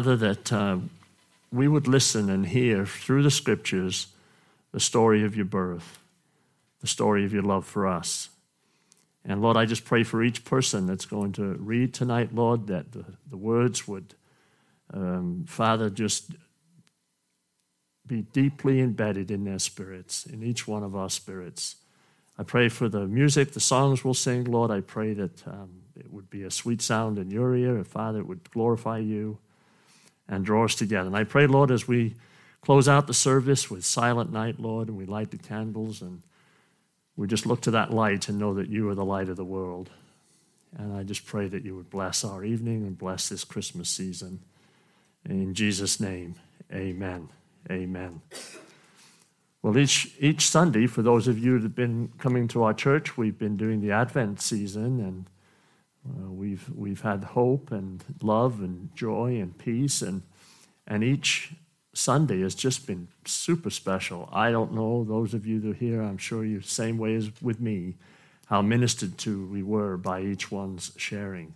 Father, that uh, we would listen and hear through the scriptures the story of your birth, the story of your love for us. And Lord, I just pray for each person that's going to read tonight, Lord, that the, the words would, um, Father, just be deeply embedded in their spirits, in each one of our spirits. I pray for the music, the songs we'll sing, Lord. I pray that um, it would be a sweet sound in your ear, and Father, it would glorify you and draw us together. And I pray, Lord, as we close out the service with Silent Night, Lord, and we light the candles and we just look to that light and know that you are the light of the world. And I just pray that you would bless our evening and bless this Christmas season. In Jesus' name, amen. Amen. Well, each, each Sunday, for those of you that have been coming to our church, we've been doing the Advent season, and uh, we've, we've had hope and love and joy and peace. And, and each Sunday has just been super special. I don't know, those of you that are here, I'm sure you, same way as with me, how ministered to we were by each one's sharing.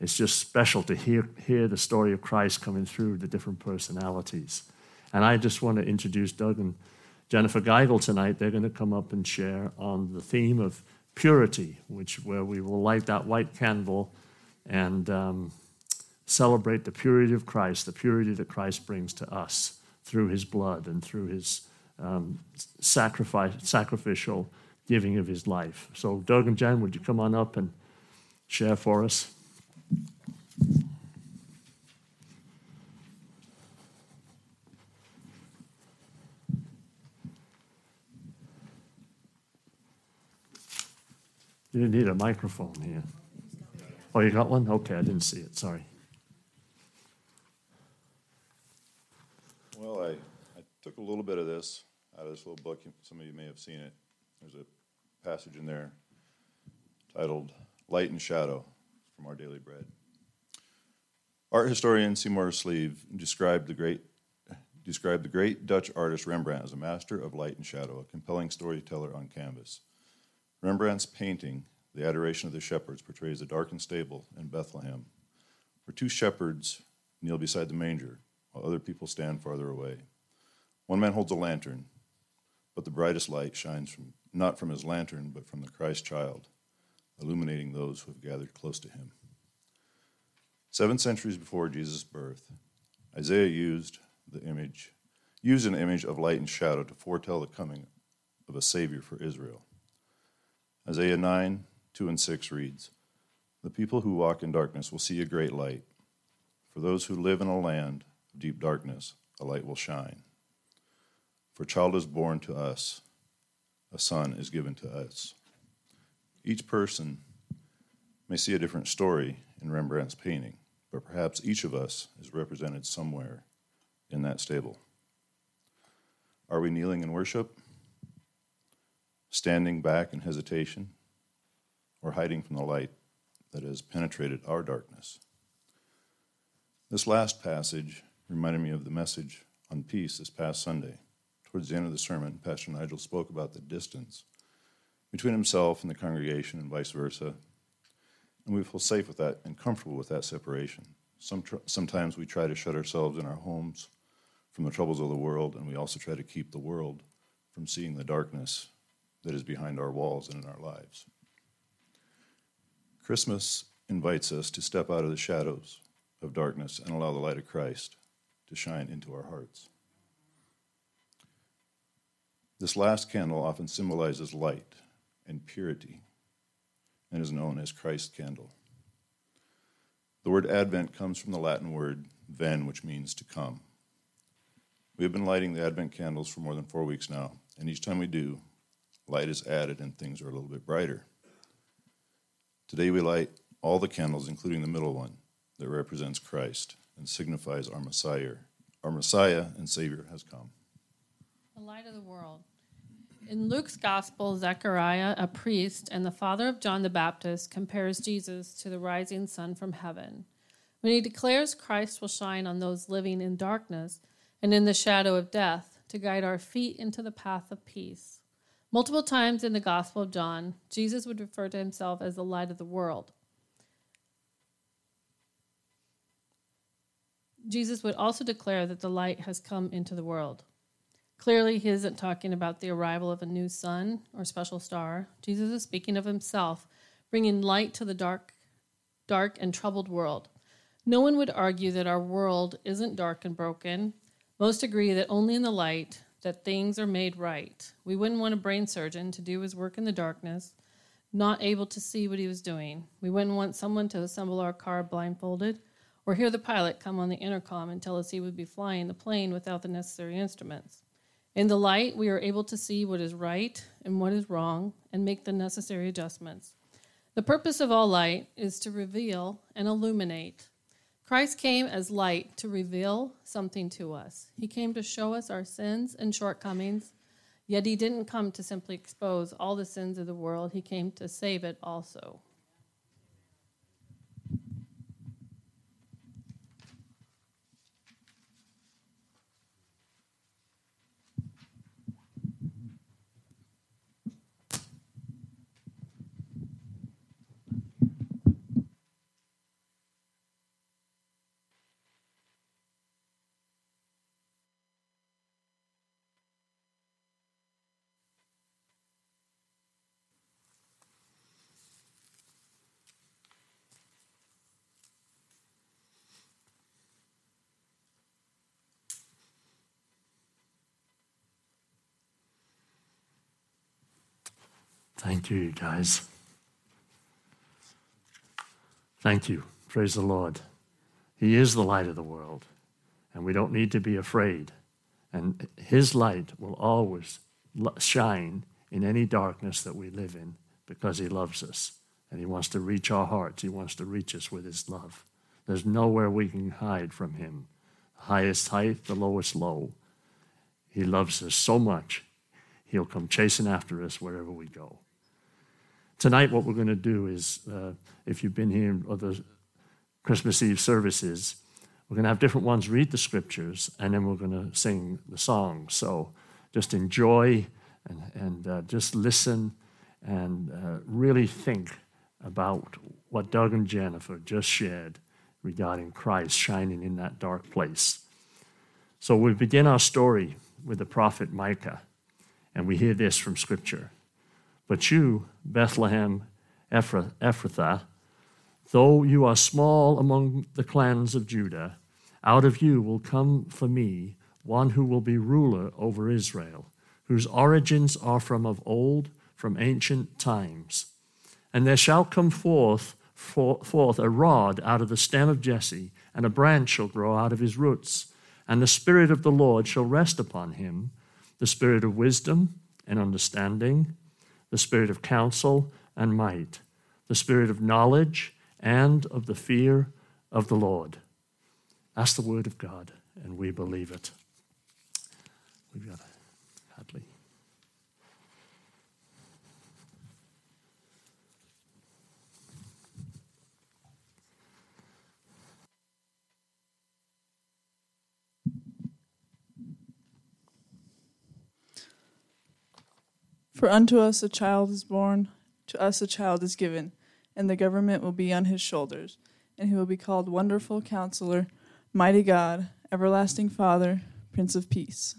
It's just special to hear, hear the story of Christ coming through the different personalities. And I just want to introduce Doug and Jennifer Geigel tonight. They're going to come up and share on the theme of purity, which where we will light that white candle and um, celebrate the purity of Christ, the purity that Christ brings to us through his blood and through his um, sacrifice, sacrificial giving of his life. So, Doug and Jen, would you come on up and share for us? You didn't need a microphone here. Oh, you got one? Okay, I didn't see it. Sorry. Well, I, I took a little bit of this out of this little book. Some of you may have seen it. There's a passage in there titled Light and Shadow from Our Daily Bread. Art historian Seymour Slive described the great described the great Dutch artist Rembrandt as a master of light and shadow, a compelling storyteller on canvas. Rembrandt's painting, The Adoration of the Shepherds, portrays a darkened stable in Bethlehem, where two shepherds kneel beside the manger, while other people stand farther away. One man holds a lantern, but the brightest light shines from, not from his lantern, but from the Christ child, illuminating those who have gathered close to him. Seven centuries before Jesus' birth, Isaiah used the image, used an image of light and shadow to foretell the coming of a Savior for Israel. Isaiah 9, 2 and 6 reads The people who walk in darkness will see a great light. For those who live in a land of deep darkness, a light will shine. For a child is born to us, a son is given to us. Each person may see a different story in Rembrandt's painting, but perhaps each of us is represented somewhere in that stable. Are we kneeling in worship? standing back in hesitation, or hiding from the light that has penetrated our darkness. This last passage reminded me of the message on peace this past Sunday. Towards the end of the sermon, Pastor Nigel spoke about the distance between himself and the congregation and vice versa. And we feel safe with that and comfortable with that separation. Some tr- sometimes we try to shut ourselves in our homes from the troubles of the world, and we also try to keep the world from seeing the darkness that is behind our walls and in our lives. Christmas invites us to step out of the shadows of darkness and allow the light of Christ to shine into our hearts. This last candle often symbolizes light and purity and is known as Christ's candle. The word Advent comes from the Latin word ven, which means to come. We have been lighting the Advent candles for more than four weeks now, and each time we do, light is added and things are a little bit brighter. Today we light all the candles, including the middle one, that represents Christ and signifies our Messiah. Our Messiah and Savior has come. The light of the world. In Luke's Gospel, Zechariah, a priest and the father of John the Baptist, compares Jesus to the rising sun from heaven. When he declares Christ will shine on those living in darkness and in the shadow of death to guide our feet into the path of peace. Multiple times in the Gospel of John, Jesus would refer to himself as the light of the world. Jesus would also declare that the light has come into the world. Clearly, he isn't talking about the arrival of a new sun or special star. Jesus is speaking of himself, bringing light to the dark, dark and troubled world. No one would argue that our world isn't dark and broken. Most agree that only in the light that things are made right. We wouldn't want a brain surgeon to do his work in the darkness, not able to see what he was doing. We wouldn't want someone to assemble our car blindfolded or hear the pilot come on the intercom and tell us he would be flying the plane without the necessary instruments. In the light, we are able to see what is right and what is wrong and make the necessary adjustments. The purpose of all light is to reveal and illuminate. Christ came as light to reveal something to us. He came to show us our sins and shortcomings, yet he didn't come to simply expose all the sins of the world, he came to save it also. Thank you, guys. Thank you. Praise the Lord. He is the light of the world, and we don't need to be afraid. And His light will always shine in any darkness that we live in because He loves us and He wants to reach our hearts. He wants to reach us with His love. There's nowhere we can hide from Him. The highest height, the lowest low. He loves us so much, He'll come chasing after us wherever we go. Tonight, what we're going to do is, uh, if you've been here in other Christmas Eve services, we're going to have different ones read the scriptures, and then we're going to sing the song. So just enjoy and, and uh, just listen and uh, really think about what Doug and Jennifer just shared regarding Christ shining in that dark place. So we begin our story with the prophet Micah, and we hear this from Scripture. But you, Bethlehem Ephrathah, though you are small among the clans of Judah, out of you will come for me one who will be ruler over Israel, whose origins are from of old, from ancient times. And there shall come forth, forth a rod out of the stem of Jesse, and a branch shall grow out of his roots. And the Spirit of the Lord shall rest upon him the Spirit of wisdom and understanding the spirit of counsel and might, the spirit of knowledge and of the fear of the Lord. That's the word of God, and we believe it. We've got a Hadley. For unto us a child is born, to us a child is given, and the government will be on his shoulders, and he will be called Wonderful Counselor, Mighty God, Everlasting Father, Prince of Peace.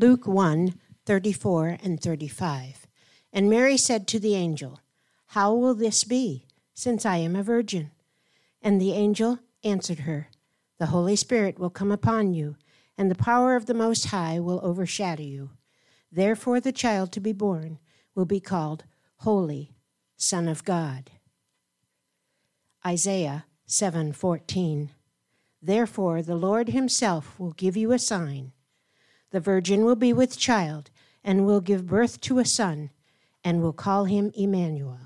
Luke 1 34 and 35. And Mary said to the angel, How will this be, since I am a virgin? And the angel answered her, The Holy Spirit will come upon you, and the power of the Most High will overshadow you. Therefore, the child to be born will be called Holy, Son of God. Isaiah 7:14 Therefore the Lord himself will give you a sign the virgin will be with child and will give birth to a son and will call him Emmanuel.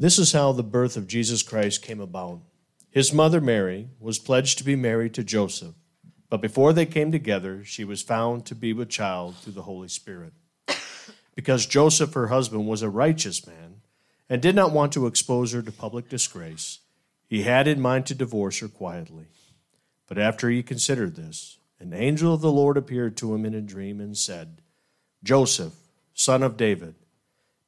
This is how the birth of Jesus Christ came about. His mother Mary was pledged to be married to Joseph, but before they came together, she was found to be with child through the Holy Spirit. Because Joseph, her husband, was a righteous man and did not want to expose her to public disgrace, he had in mind to divorce her quietly. But after he considered this, an angel of the Lord appeared to him in a dream and said, Joseph, son of David,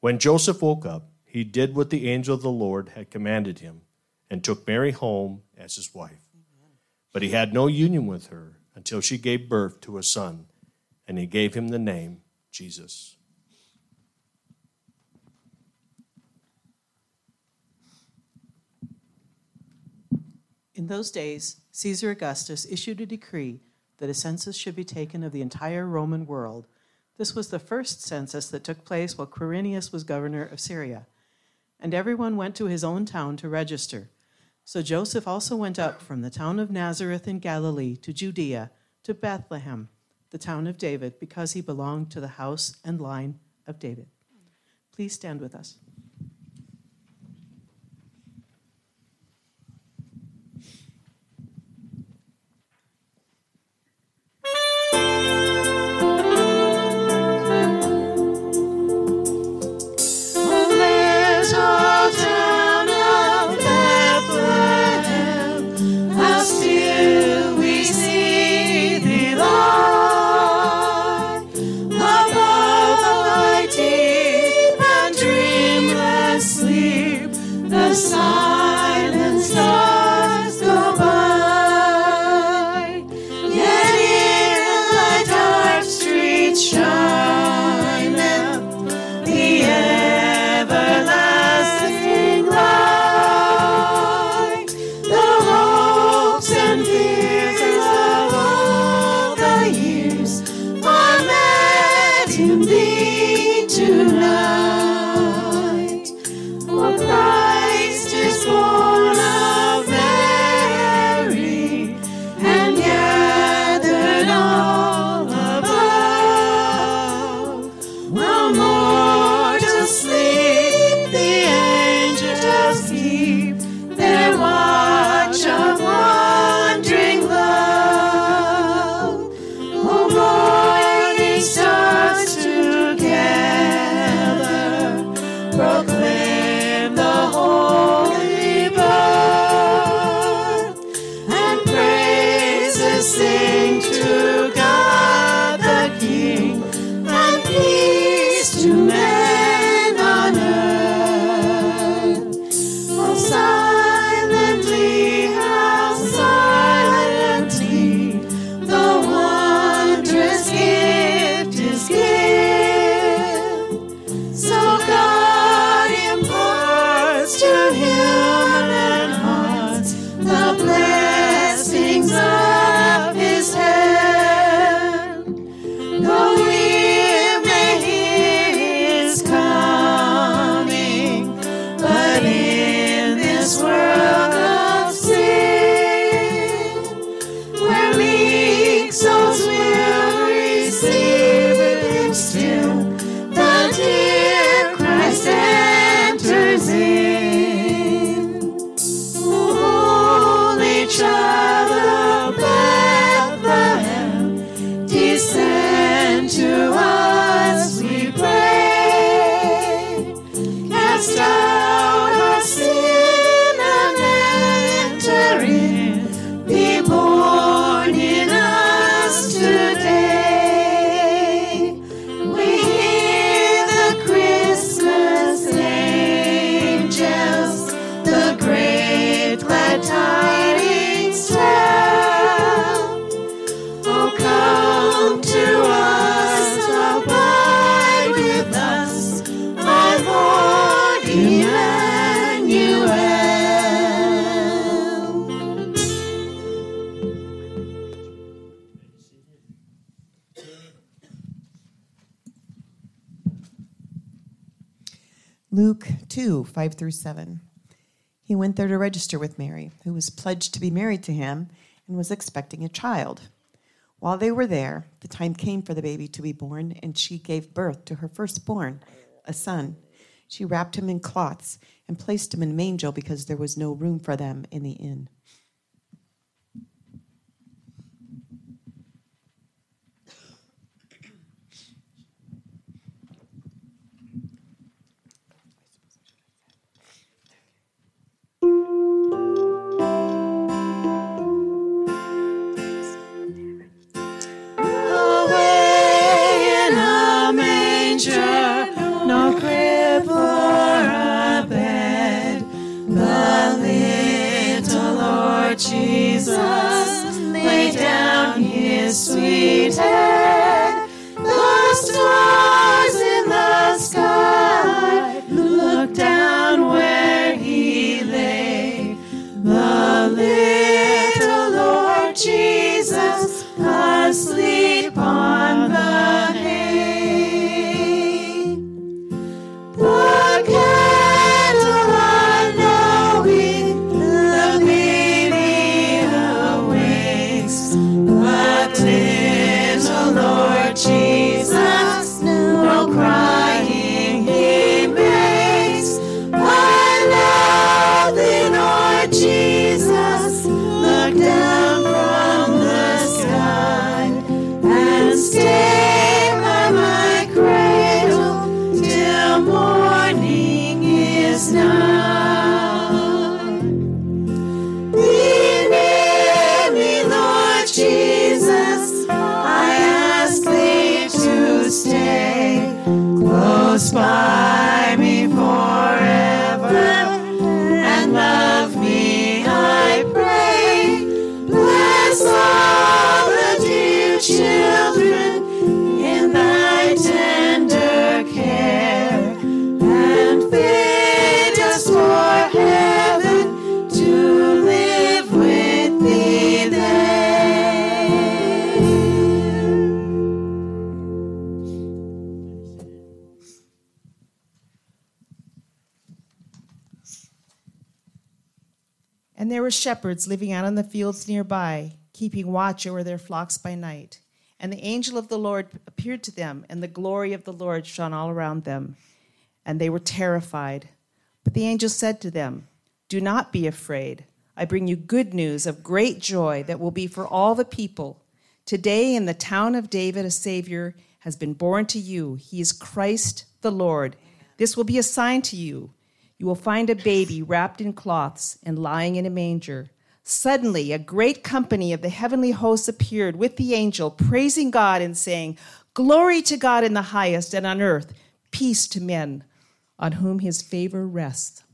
When Joseph woke up, he did what the angel of the Lord had commanded him and took Mary home as his wife. But he had no union with her until she gave birth to a son, and he gave him the name Jesus. In those days, Caesar Augustus issued a decree that a census should be taken of the entire Roman world this was the first census that took place while Quirinius was governor of Syria. And everyone went to his own town to register. So Joseph also went up from the town of Nazareth in Galilee to Judea, to Bethlehem, the town of David, because he belonged to the house and line of David. Please stand with us. Luke 2 5 through 7. He went there to register with Mary, who was pledged to be married to him and was expecting a child. While they were there, the time came for the baby to be born, and she gave birth to her firstborn, a son. She wrapped him in cloths and placed him in a because there was no room for them in the inn. Were shepherds living out in the fields nearby, keeping watch over their flocks by night. And the angel of the Lord appeared to them, and the glory of the Lord shone all around them. And they were terrified. But the angel said to them, Do not be afraid. I bring you good news of great joy that will be for all the people. Today, in the town of David, a Savior has been born to you. He is Christ the Lord. This will be a sign to you. You will find a baby wrapped in cloths and lying in a manger. Suddenly, a great company of the heavenly hosts appeared with the angel, praising God and saying, Glory to God in the highest, and on earth, peace to men on whom his favor rests.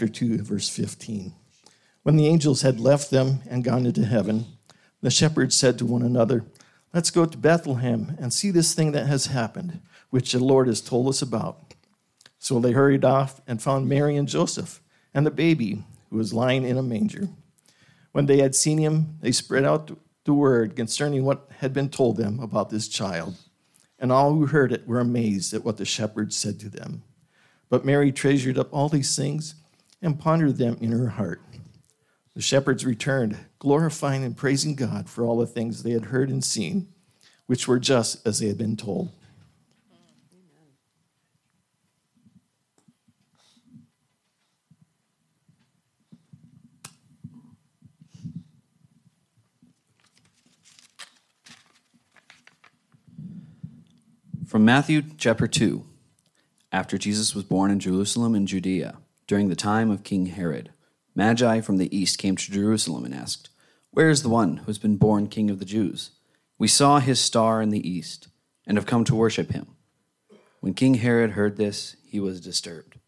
Chapter 2, verse 15. When the angels had left them and gone into heaven, the shepherds said to one another, Let's go to Bethlehem and see this thing that has happened, which the Lord has told us about. So they hurried off and found Mary and Joseph and the baby who was lying in a manger. When they had seen him, they spread out the word concerning what had been told them about this child. And all who heard it were amazed at what the shepherds said to them. But Mary treasured up all these things and pondered them in her heart. The shepherds returned, glorifying and praising God for all the things they had heard and seen, which were just as they had been told. From Matthew chapter 2. After Jesus was born in Jerusalem in Judea, during the time of King Herod, Magi from the east came to Jerusalem and asked, Where is the one who has been born king of the Jews? We saw his star in the east and have come to worship him. When King Herod heard this, he was disturbed,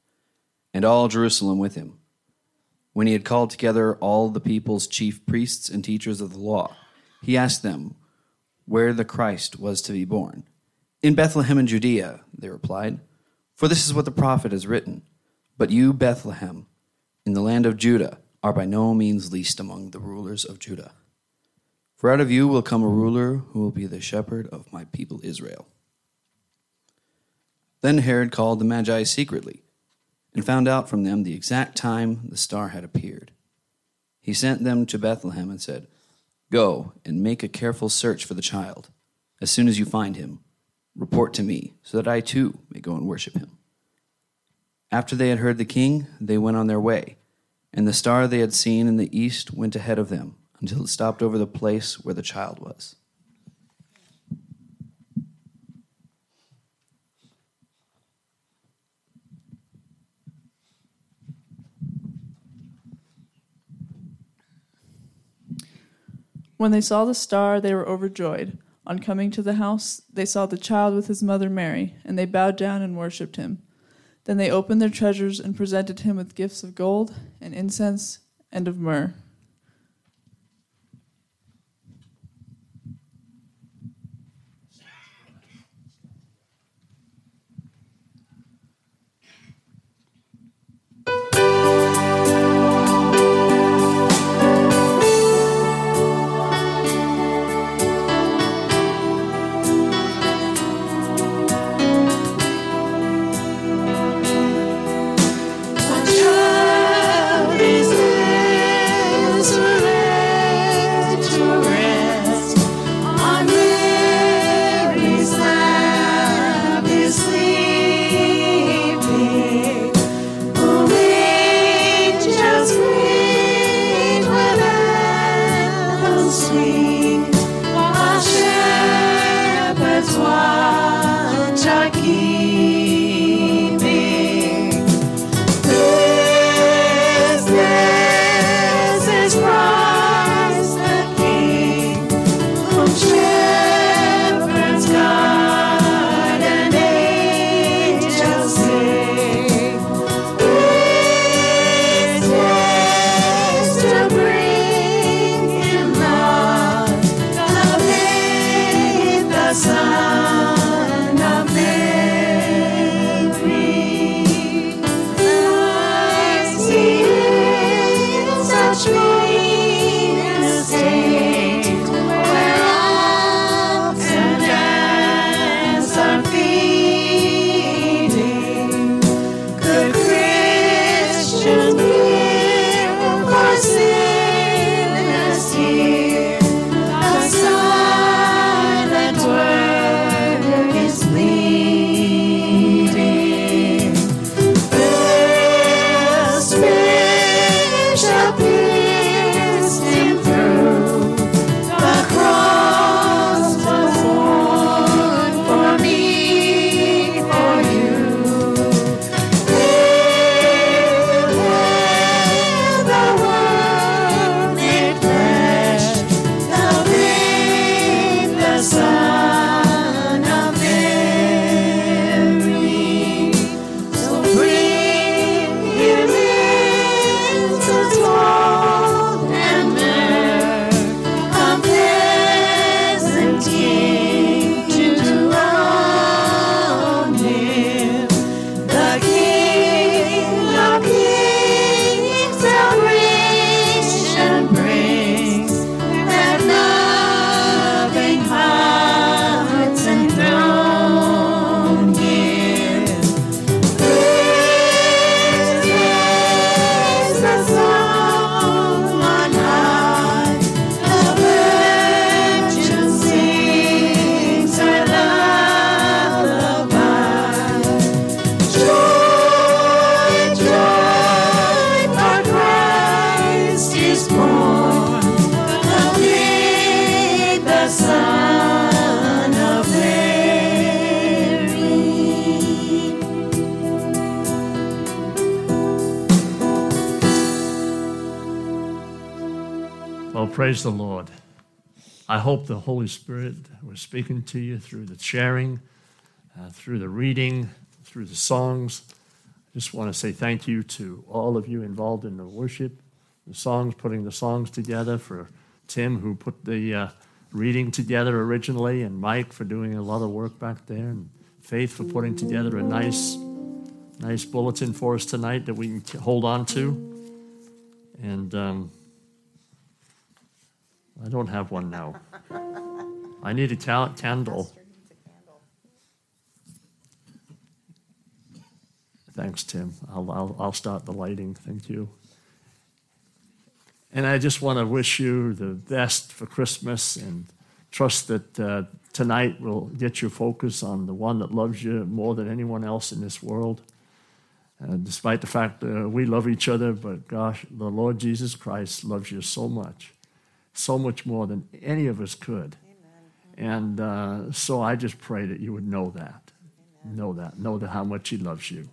and all Jerusalem with him. When he had called together all the people's chief priests and teachers of the law, he asked them where the Christ was to be born. In Bethlehem in Judea, they replied, for this is what the prophet has written. But you, Bethlehem, in the land of Judah, are by no means least among the rulers of Judah. For out of you will come a ruler who will be the shepherd of my people Israel. Then Herod called the Magi secretly and found out from them the exact time the star had appeared. He sent them to Bethlehem and said, Go and make a careful search for the child. As soon as you find him, Report to me, so that I too may go and worship him. After they had heard the king, they went on their way, and the star they had seen in the east went ahead of them until it stopped over the place where the child was. When they saw the star, they were overjoyed. On coming to the house, they saw the child with his mother Mary, and they bowed down and worshipped him. Then they opened their treasures and presented him with gifts of gold and incense and of myrrh. Praise the Lord. I hope the Holy Spirit was speaking to you through the sharing, uh, through the reading, through the songs. I just want to say thank you to all of you involved in the worship, the songs, putting the songs together, for Tim, who put the uh, reading together originally, and Mike for doing a lot of work back there, and Faith for putting together a nice, nice bulletin for us tonight that we can hold on to. And um, I don't have one now. I need a ca- candle. Thanks, Tim. I'll, I'll, I'll start the lighting. Thank you. And I just want to wish you the best for Christmas and trust that uh, tonight will get your focus on the one that loves you more than anyone else in this world. Uh, despite the fact that we love each other, but gosh, the Lord Jesus Christ loves you so much, so much more than any of us could. And uh, so I just pray that you would know that. Amen. Know that. Know that how much He loves you.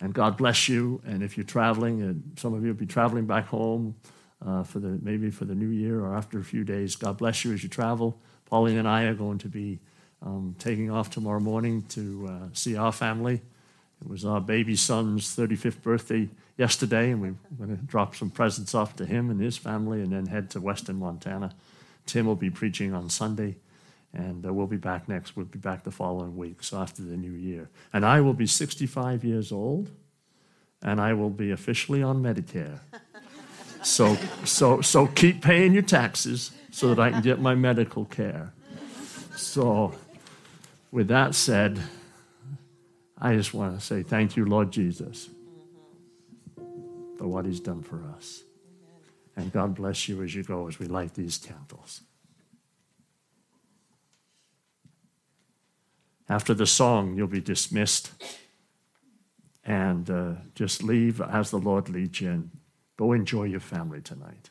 And God bless you. And if you're traveling, and some of you will be traveling back home uh, for the maybe for the new year or after a few days, God bless you as you travel. Pauline and I are going to be um, taking off tomorrow morning to uh, see our family. It was our baby son's 35th birthday yesterday, and we're going to drop some presents off to him and his family and then head to Western Montana. Tim will be preaching on Sunday, and uh, we'll be back next. We'll be back the following week, so after the new year. And I will be 65 years old, and I will be officially on Medicare. so, so, so keep paying your taxes so that I can get my medical care. So, with that said, I just want to say thank you, Lord Jesus, for what He's done for us. And God bless you as you go as we light these candles. After the song, you'll be dismissed and uh, just leave as the Lord leads you and go enjoy your family tonight.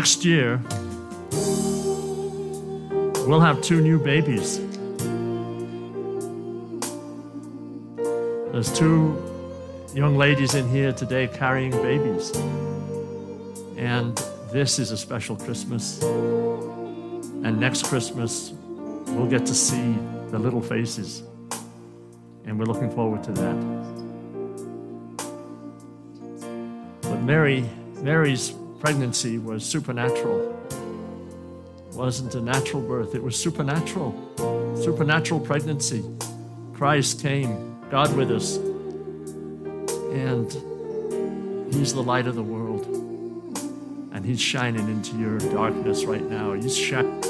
Next year, we'll have two new babies. There's two young ladies in here today carrying babies. And this is a special Christmas. And next Christmas, we'll get to see the little faces. And we're looking forward to that. But Mary, Mary's pregnancy was supernatural. It wasn't a natural birth, it was supernatural. Supernatural pregnancy. Christ came, God with us. And He's the light of the world. And He's shining into your darkness right now. He's shining.